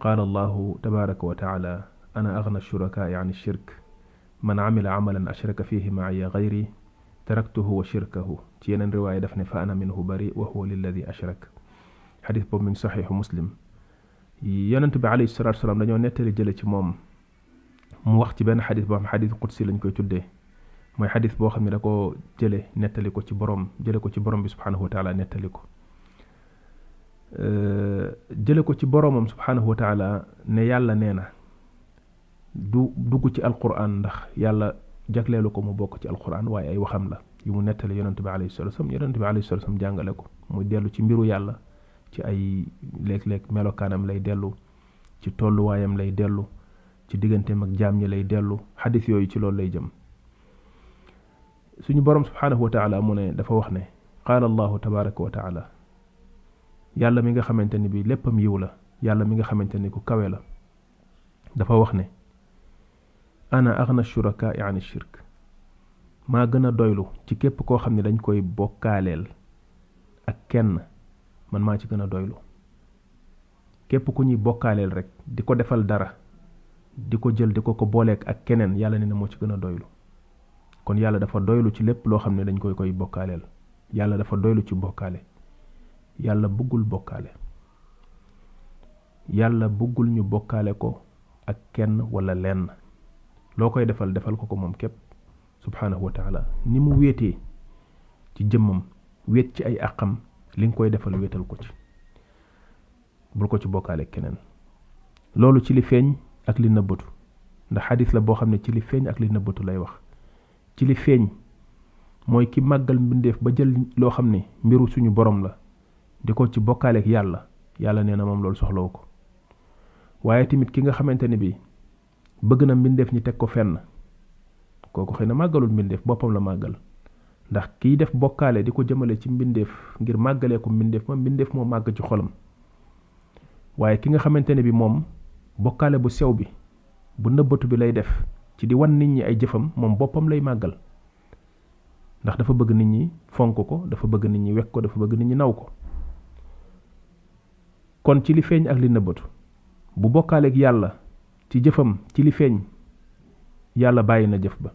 قال الله تبارك وتعالى أنا أغنى الشركاء عن الشرك من عمل عملا أشرك فيه معي غيري تركته وشركه تينا رواية دفن فأنا منه بريء وهو للذي أشرك حديث بوم من صحيح مسلم يننتبه عليه الصلاة والسلام لن يونيتري جلت موم mu wax ci benn xadis boo xam xadis qudsi lañ koy tuddee mooy xadis boo xam ne da ko jële nettali ko ci borom jële ko ci borom bi subhanahu wa taala nettali ko jële ko ci boromam subhanahu wa taala ne yàlla nee na du dugg ci alquran ndax yàlla jagleelu ko mu bokk ci alquran waaye ay waxam la yu mu nettali yonent bi alayhi salatu wasallam yonent bi alayhi salatu wasallam jàngale ko muy dellu ci mbiru yàlla ci ay léeg-léeg melokaanam lay dellu ci tolluwaayam lay dellu ci digganteem ak jaam ñi lay dellu xadis yooyu ci loolu lay jëm suñu borom subhaanahu wa taala mu ne dafa wax ne qaala allahu tabaraka wa taala yàlla mi nga xamante ni bi léppam yiw la yàlla mi nga xamante ni ku kawe la dafa wax ne ana agna shurakaai an shirk maa gën a doylu ci képp koo xam ne dañ koy bokkaaleel ak kenn man maa ci gën a doylu képp ku ñuy bokkaaleel rek di ko defal dara di ko jël di ko ko booleek ak keneen yàlla ne na moo ci gën a doylu kon yàlla dafa doylu ci lépp loo xam ne dañ koy koy bokkaaleel yàlla dafa doylu ci bokkaale yàlla bëggul bokkaale yàlla bëggul ñu bokkaale ko ak kenn wala lenn loo koy defal defal ko ko moom képp subhaanahu wa taala ni mu wéetee ci jëmmam wéet ci ay àqam li nga koy defal wéetal ko ci bul ko ci bokkaale keneen loolu ci li feeñ ak li nëbbatu ndax xadis la boo xam ne ci li feeñ ak li nëbbatu lay wax ci li feeñ mooy ki màggal mbindeef ba jël loo xam ne mbiru suñu borom la di ko ci bokkaaleek yàlla yàlla nee na moom loolu soxlawu ko waaye tamit ki nga xamante ne bi bëgg na mbindeef ñi teg ko fenn kooku xëy na màggalul mbindeef boppam la màggal ndax kiy def bokkaale di ko jëmale ci mbindeef ngir màggalee ko mbindeef ma mbindeef moo màgg ci xolam waaye ki nga xamante ne bi moom bokkaale bu sew bi bu nëbbatu bi lay def ci di wan nit ñi ay jëfam moom boppam lay màggal ndax dafa bëgg nit ñi fonk ko dafa bëgg nit ñi wekk ko dafa bëgg nit ñi naw ko kon ci li feeñ ak li nëbbatu bu bokkaaleeg yàlla ci jëfam ci li feeñ yàlla bàyyi na jëf ba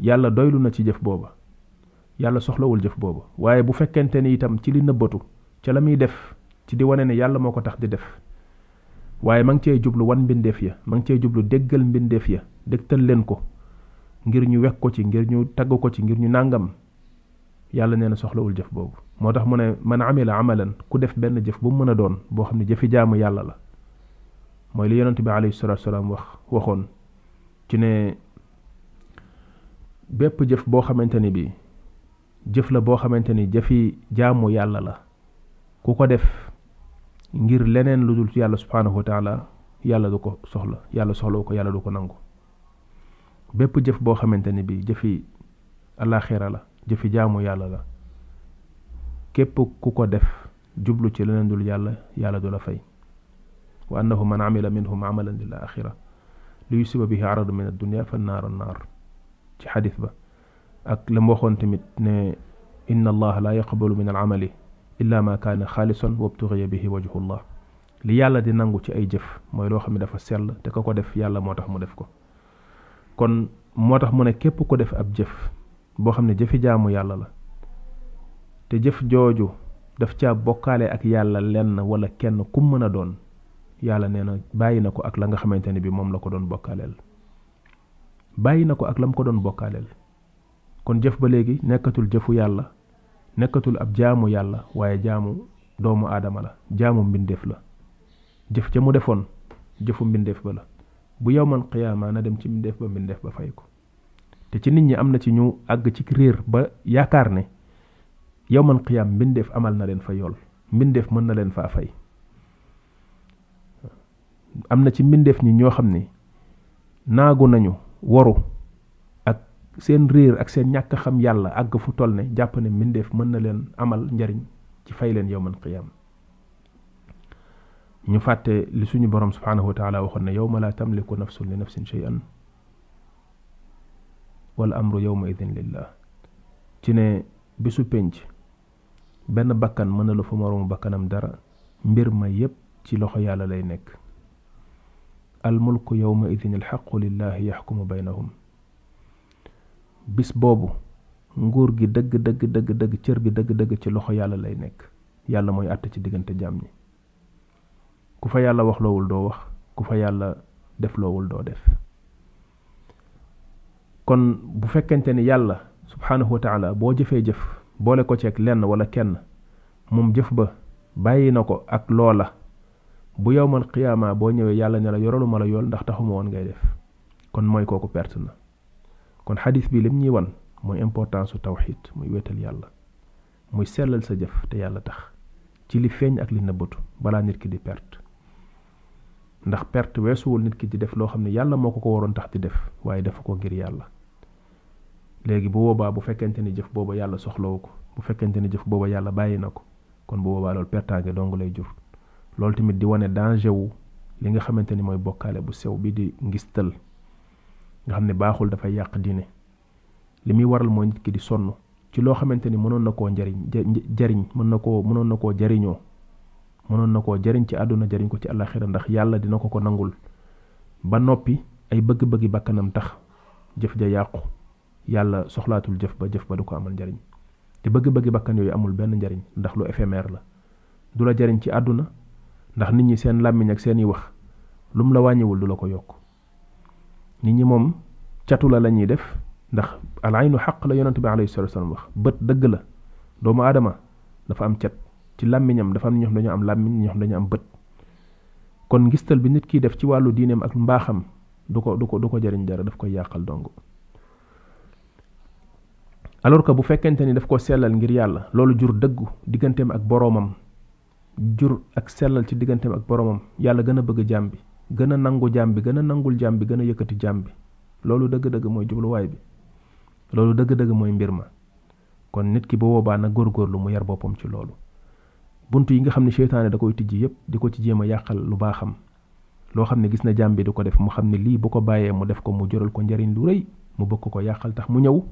yàlla doylu na ci jëf booba yàlla soxlawul jëf booba waaye bu fekkente ni itam ci li nëbbatu ca la muy def ci di wane ne yàlla moo ko tax di def waaye ma ngi cee jublu wan mbindeef ya ma ngi cee jublu déggal mbindeef ya dégtal leen ko ngir ñu wekk ko ci ngir ñu tagg ko ci ngir ñu nàngam yàlla nee na soxlawul jëf boobu moo tax mu ne man amila amalan ku def benn jëf bu mu mën a doon boo xam ne jëfi jaamu yàlla la mooy li yonent bi alayhi salaatu salaam wax waxoon ci ne bépp jëf boo xamante ni bi jëf la boo xamante ni jëfi jaamu yàlla la ku ko def ngir leneen lu dul yàlla subhaanahu wa taala yàlla du ko soxla yàlla soxlawu ko yàlla du ko nangu bépp jëf boo xamante ni bi jëfi alaxira la jëfi jaamu yàlla la képp ku ko def jublu ci leneen dul yàlla yàlla du la fay wa annahu man amila minhum amalan lil axira li yusiba bihi aradu min addunia fa naaru naar ci xadis ba ak la mu waxoon tamit ne inna allaha la yaqbalu min al amali illa ma kaana xaalisan wabtuxiya bihi wajhu llah li yàlla di nangu ci ay jëf mooy loo xam ne dafa sell te ka ko def yàlla moo tax mu def ko kon moo tax mu ne képp ko def ab jëf boo xam ne jëfi jaamu yàlla la te jëf jooju daf caa bokkaale ak yàlla lenn wala kenn ku mën a doon yàlla nee na bàyyi na ko ak la nga xamante ne bi moom la ko doon bokkaaleel bàyyi na ko ak la mu ko doon bokkaaleel kon jëf ba léegi nekkatul jëfu yàlla nekkatul ab jaamu yàlla waaye jaamu doomu aadama la jaamu mbindeef la jëf ja mu defoon jëfu mbindeef ba la bu yow man xiyaama na dem ci mbindeef ba mbindeef ba fay ko te ci nit ñi am na ci ñu àgg ci réer ba yaakaar ne yow man xiyaam mbindeef amal na leen fa yool mbindeef mën na leen faa fay am na ci mbindeef ñi ñoo xam ni naagu nañu waru ak seen réer ak seen ñàkk xam yàlla àgg fu toll ne jàpp ne mbindeef mën na leen amal njariñ ci fay leen yowmal qiyaam ñu fàtte li suñu borom subhaanahu wa taala waxoon ne yowma laa tamliku nafsun li nafsin shay'an wal amru yowma idin lillah ci ne bisu pénc benn bakkan mënalu fa moroomu bakkanam dara mbir ma yépp ci loxo yàlla lay nekk al mulku yawma idin al xaqu lillahi yaxkumu baynahum bis boobu nguur gi dëgg dëgg dëgg dëgg cër bi dëgg dëgg ci loxo yàlla lay nekk yàlla mooy àtte ci diggante jaam ñi ku fa yàlla wax loowul doo wax ku fa yàlla def loowul doo def kon bu fekkente ni yàlla subhaanahu wa taala boo jëfee jëf boole ko ceeg lenn wala kenn moom jëf ba bàyyi na ko ak loola bu yowmal qiyaama boo ñëwee yàlla ne la yoralu ma la yool ndax taxuma woon ngay def kon mooy kooku perte na kon xadis bi lim ñuy wan mooy importance su tawxid muy wéetal yàlla muy sellal sa jëf te yàlla tax ci li feeñ ak li nëbbatu balaa nit ki di perte ndax perte weesuwul nit ki di def loo xam ne yàlla moo ko ko waroon tax di def waaye dafa ko ngir yàlla léegi bu boobaa bu fekkente ni jëf booba yàlla soxlawu ko bu fekkente ni jëf booba yàlla bàyyi na ko kon bu boobaa loolu pertaange dong lay jur loolu tamit di wane danger wu li nga xamante ni mooy bokkaale bu sew bi di ngistal nga xam ne baaxul dafay yàq diine li muy waral mooy nit ki di sonn ci loo xamante ni mënoon na koo njariñ jariñ mën na koo mënoon na koo jariñoo mënoon na koo jariñ ci àdduna jariñ ko ci àllaxira ndax yàlla dina ko ko nangul ba noppi ay bëgg-bëggi bakkanam tax jëf ja yàqu yàlla soxlaatul jëf ba jëf ba du ko amal njariñ te bëgg-bëggi bakkan yooyu amul benn njariñ ndax lu éphémère la du la jariñ ci àdduna ndax nit ñi seen làmmiñ ak seeni wax lum la wàññiwul du la ko yokk nit ñi moom catu la la ñuy def ndax al aynu xaq la yonent bi alayhi salatu wasalam wax bët dëgg la doomu aadama dafa am cat ci làmmiñam dafa am ñoo xam dañoo am làmmiñ ñoo xam dañoo am bët kon ngistal bi nit kiy def ci wàllu diineem ak mbaaxam du ko du ko du ko jëriñ dara daf koy yàqal dong alors que bu fekkente ni daf ko sellal ngir yàlla loolu jur dëggu digganteem ak boroomam jur ak sellal ci digganteem ak boromam yàlla gën a bëgg jaam bi gën a nangu jaam bi gën a nangul jaam bi gën a yëkkati jaam bi loolu dëgg-dëgg mooy jubluwaay bi loolu dëgg-dëgg mooy mbir ma kon nit ki bu boobaa na góorgóorlu mu yar boppam ci loolu bunt yi nga xam ne seytaane da koy tijji yëpp di ko ci jéem a yàqal lu baaxam loo xam ne gis na jaam bi di ko def mu xam ne lii bu ko bàyyee mu def ko mu jural ko njariñ lu rëy mu bëgg ko yàqal tax mu ñëw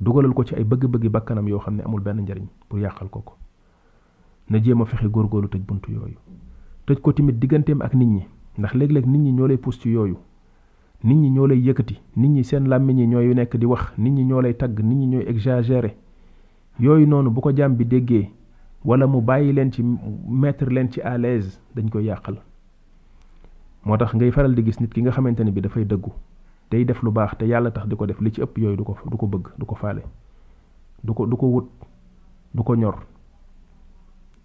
dugalal ko ci ay bëgg-bëggi bakkanam yoo xam ne amul benn njariñ pour yàqal ko ko na jéem a fexe góorgóorlu tëj bunt yooyu tëj ko tamit digganteem ak nit ñi ndax léeg-léeg nit ñi ñoo lay pousse ci yooyu nit ñi ñoo lay yëkkati nit ñi seen làmmiñ yi ñooy nekk di wax nit ñi ñoo lay tagg nit ñi ñooy exagéré yooyu noonu bu ko jàmm bi déggee wala mu bàyyi leen ci mettre leen ci à l'aise dañ koy yàqal moo tax ngay faral di gis nit ki nga xamante ne bi dafay dëggu tey def lu baax te yàlla tax di ko def li ci ëpp yooyu du ko du ko bëgg du ko faale du ko du ko wut du ko ñor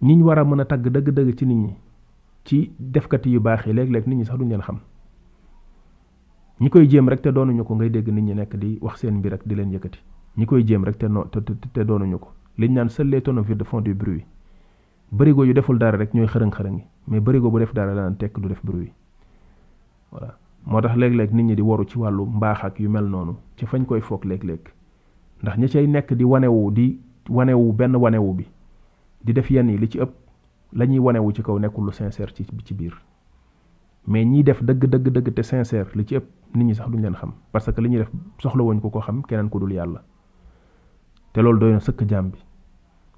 ñiñ war a mën a tagg dëgg-dëgg ci nit ñi ci defkati yu baax yi léeg-léeg nit ñi sax duñ leen xam ñi koy jéem rek te doonuñu ko ngay dégg nit ñi nekk di wax seen mbir rek di leen yëkkati ñi koy jéem rek te no te te doonuñu ko liñ naan seuls les tonneaux vides font du bruit bërigo yu deful dara rek ñooy xërëng-xërëng yi mais bërigo bu def dara daan tekk du def bruit voilà moo tax léeg-léeg nit ñi di waru ci wàllu mbaax ak yu mel noonu ci fañ koy foog léeg-léeg ndax ña cay nekk di wanewu di wanewu benn wanewu bi di def yenn yi li ci ëpp la ñuy wanewu ci kaw nekkul lu sincère ci ci biir mais ñiy def dëgg dëgg dëgg te sincère li ci ëpp nit ñi sax duñ leen xam parce que li ñuy def soxla woñ ko ko xam keneen ku dul yàlla te loolu doy na sëkk jaam bi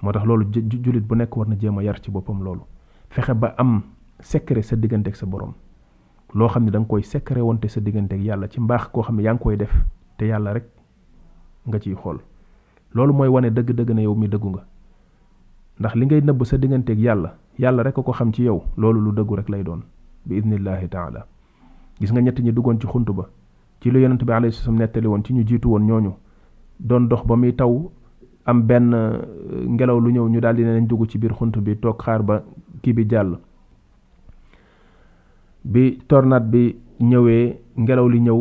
moo tax loolu jullit bu nekk war na jéem a yar ci boppam loolu fexe ba am secret sa diggante ak sa borom loo xam ne da nga koy secret wonte sa diggante ak yàlla ci mbaax koo xam ne yaa ngi koy def te yàlla rek nga ciy xool loolu mooy wane dëgg-dëgg na yow mi dëggu nga ndax li ngay nëbb sa digganteeg yàlla yàlla rek a ko xam ci yow loolu lu dëggu rek lay doon bi idnillahi taala gis nga ñett ñi duggoon ci xunt ba ci lu yonent bi alayhi salaam nettali woon ci ñu jiitu woon ñooñu doon dox ba muy taw am benn euh, ngelaw lu ñëw ñu daal di ne nañ dugg ci biir xunt bi toog xaar ba kii bi jàll bi tornade bi ñëwee ngelaw li ñëw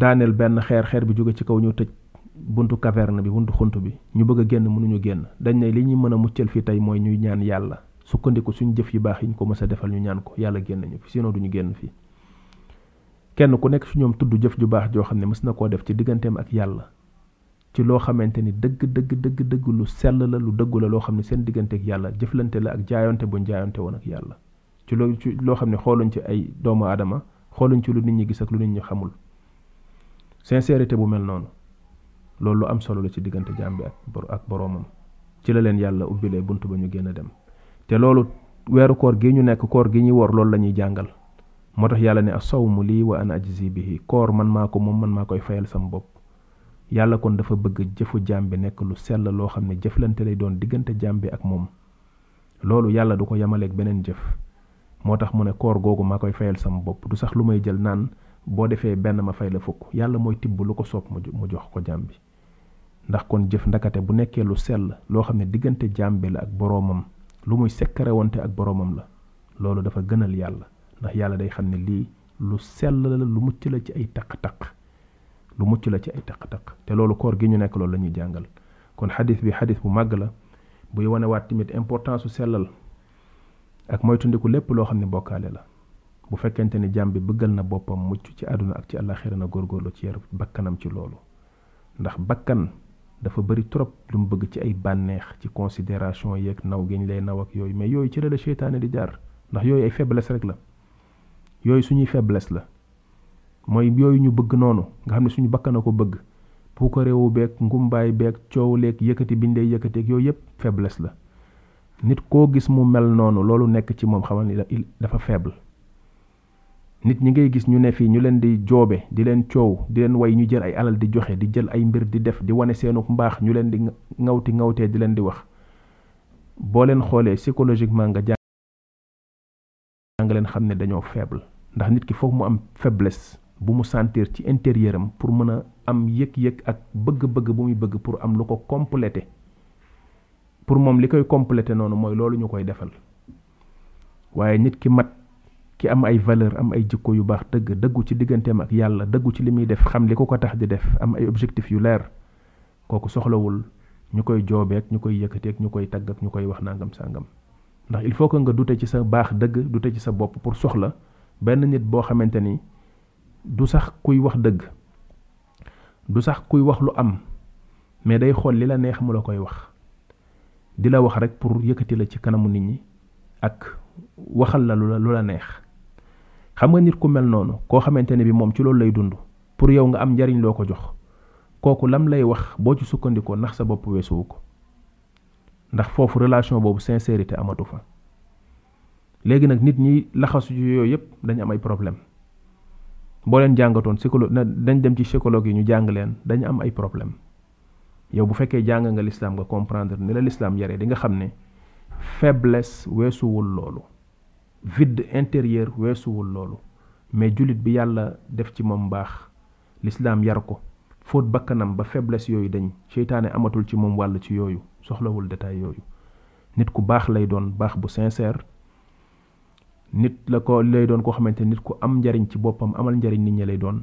daaneel benn xeer xeer bi jóge ci kaw ñëw tëj buntu caverne bi buntu xunt bi ñu bëgg a génn mënuñu génn dañ ne li ñu mën a muccal fii tey mooy ñuy ñaan yàlla sukkandiku suñu jëf yu baax yi ñu ko mës a defal ñu ñaan ko yàlla génn ñu fi sinon duñu génn fii kenn ku nekk su ñoom tudd jëf ju baax joo xam ne mës na koo def ci digganteem ak yàlla ci loo xamante ni dëgg dëgg dëgg dëgg lu sell la lu dëggu la loo xam ne seen diggante ak yàlla jëflante la ak jaayonte buñ jaayonte woon ak yàlla ci loo ci loo xam ne xooluñ ci ay doomu aadama xooluñ ci lu nit ñi gis ak lu nit ñi xamul sincérité bu mel noonu loolu lu am solo la ci diggante jaam bi ak ak boroomam ci la leen yàlla ubbilee bunt ba ñu génn dem te loolu weeru koor gi ñu nekk koor gi ñuy wor loolu la ñuy jàngal moo tax yàlla ne asawmu lii wa ana ajzi bihi koor man maa ko moom man maa koy fayal sama bopp yàlla kon dafa bëgg jëfu jaam bi nekk lu sell loo xam ne jëflante lay doon diggante jaam bi ak moom loolu yàlla du ko yamaleeg beneen jëf moo tax mu ne koor googu maa koy fayal sama bopp du sax lu may jël naan boo defee benn ma fay la fukk yàlla mooy tibb lu ko soob mu jox ko jaam bi ndax kon jëf ndakate bu nekkee lu sell loo xam ne diggante jaam bi la ak boroomam lu muy sekkare wonte ak boroomam la loolu dafa gënal yàlla ndax yàlla day xam ne lii lu sell la lu mucc la ci ay taq-taq lu mucc la ci ay taq-taq te loolu koor gi ñu nekk loolu la ñuy jàngal kon xadis bi xadis bu màgg la buy wane waat tamit importance su sellal ak moytundiku lépp loo xam ne bokkaale la bu fekkente ni jàmm bi bëggal na boppam mucc ci àdduna ak ci àllaxira na góorgóorlu ci yar bakkanam ci loolu ndax bakkan dafa bëri trop lu mu bëgg ci ay bànneex ci considération yeeg naw gi ñu lay naw ak yooyu mais yooyu ci la la seytaane di jaar ndax yooyu ay faiblesse rek la yooyu suñuy faiblesse la mooy yooyu ñu bëgg noonu nga xam ne suñu bakkan a ko bëgg bu ko réewu beeg ngumbaay beeg coow leeg yëkkati biñ lay yëkkateeg yooyu yëpp faiblesse la nit koo gis mu mel noonu loolu nekk ci moom xamal ni dafa faible nit ñi ngay gis ñu ne fii ñu leen di joobe di leen coow di leen way ñu jël ay alal di joxe di jël ay mbir di def di wane seenuk mbaax ñu leen di ngawti ngawtee di leen di wax boo leen xoolee psychologiquement nga jàng nga leen xam ne dañoo faible ndax nit ki foog mu am faiblesse bu mu sentir ci intérieur am pour mën a am yëg-yëg ak bëgg-bëgg bu muy bëgg pour am lu ko complété pour moom li koy complété noonu mooy loolu ñu koy defal waaye nit ki mat ki am ay valeur am ay jikko yu baax dëgg dëggu ci digganteem ak yàlla dëggu ci li muy def xam li ko ko tax di def am ay objectif yu leer kooku soxlawul ñu koy joobeek ñu koy yëkkateek ñu koy tagg ak ñu koy wax nangam sàngam ndax il faut que nga dute ci sa baax dëgg dute ci sa bopp pour soxla benn nit boo xamante ni du sax kuy wax dëgg du sax kuy wax lu am mais day xool li la neex mu la koy wax di la wax rek pour yëkkati la ci kanamu nit ñi ak waxal la lu la lu la neex xam nga nit ku mel noonu koo xamante ne bi moom ci loolu lay dund pour yow nga am njariñ loo ko jox kooku lam lay wax boo ci sukkandikoo ndax sa bopp weesuwu ko ndax foofu relation boobu sincérité amatu fa léegi nag nit ñi laxasu yooyu yëpp dañu am ay problème boo leen jàngatoon psychologue dañ dem ci psychologue yi ñu jàng leen dañu am ay problème yow bu fekkee jàng nga lislaam nga comprendre ni la lislaam yare di nga xam ne faiblesse weesuwul loolu vide intérieur weesuwul loolu mais jullit bi yàlla def ci moom mbaax lislaam yar ko fóot bakkanam ba faiblesse yooyu dañ seytaane amatul ci moom wàll ci yooyu soxlawul détail yooyu nit ku baax lay doon baax bu sincère nit la ko lay doon koo xamante nit ku am njariñ ci boppam amal njariñ nit ñi lay doon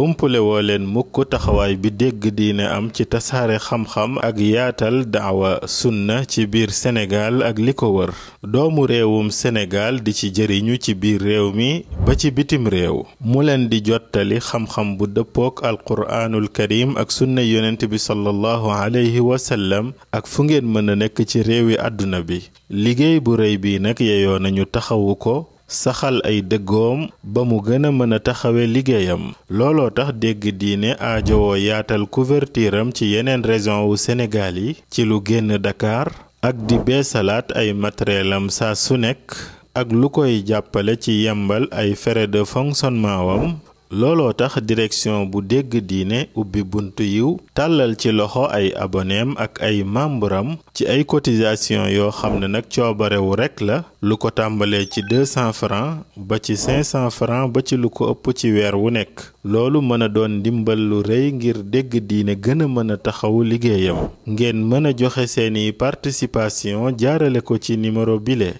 umpule woo leen mukk taxawaay bi dégg diine am ci tasaare xam-xam ak yaatal daawa sunna ci biir Sénégal ak li ko wër doomu réewum Sénégal di ci jëriñu ci biir réew mi ba ci bitim réew mu leen di jottali xam-xam bu dëppook alquraanul karim ak sunna yonent bi sallallahu alayhi wa sallam ak fu ngeen mën a nekk ci réewi àdduna bi liggéey bu rëy bi nag yeyoo nañu taxawu ko saxal ay dëggoom ba mu gën a mën a taxawe liggéeyam looloo tax dégg diine aajowoo yaatal couverture am ci yeneen région wu Sénégal yi ci lu génn Dakar ak di beesalaat ay matériel am saa su nekk ak lu koy jàppale ci yembal ay frais de fonctionnement wam looloo tax direction bu dégg diine ubbi buntu yiw tàllal ci loxo ay aboneem ak ay membram ci ay cotisation yoo xam ne nag coobarewu rekk la lu ko tàmbalee ci 200 francs ba ci 500 francs ba ci lu ko ëpp ci weer wu nekk loolu mën a doon ndimbal lu rëy ngir dégg diine gën a mën a taxawu liggéeyam ngeen mën a joxe seeni participation jaarale ko ci numéro bile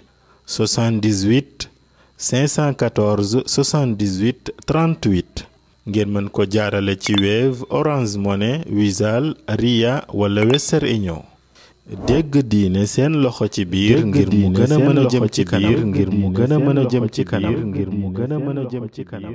78 514 78 38 ngeen mën ko jaarale ci Wave Orange Money Wizall Ria wala Western Union. dégg diine seen loxo ci biir ngir mu gën a mën a jëm ci kanam ngir mu gën a mën a jëm ci kanam ngir mu gën a mën a jëm ci kanam.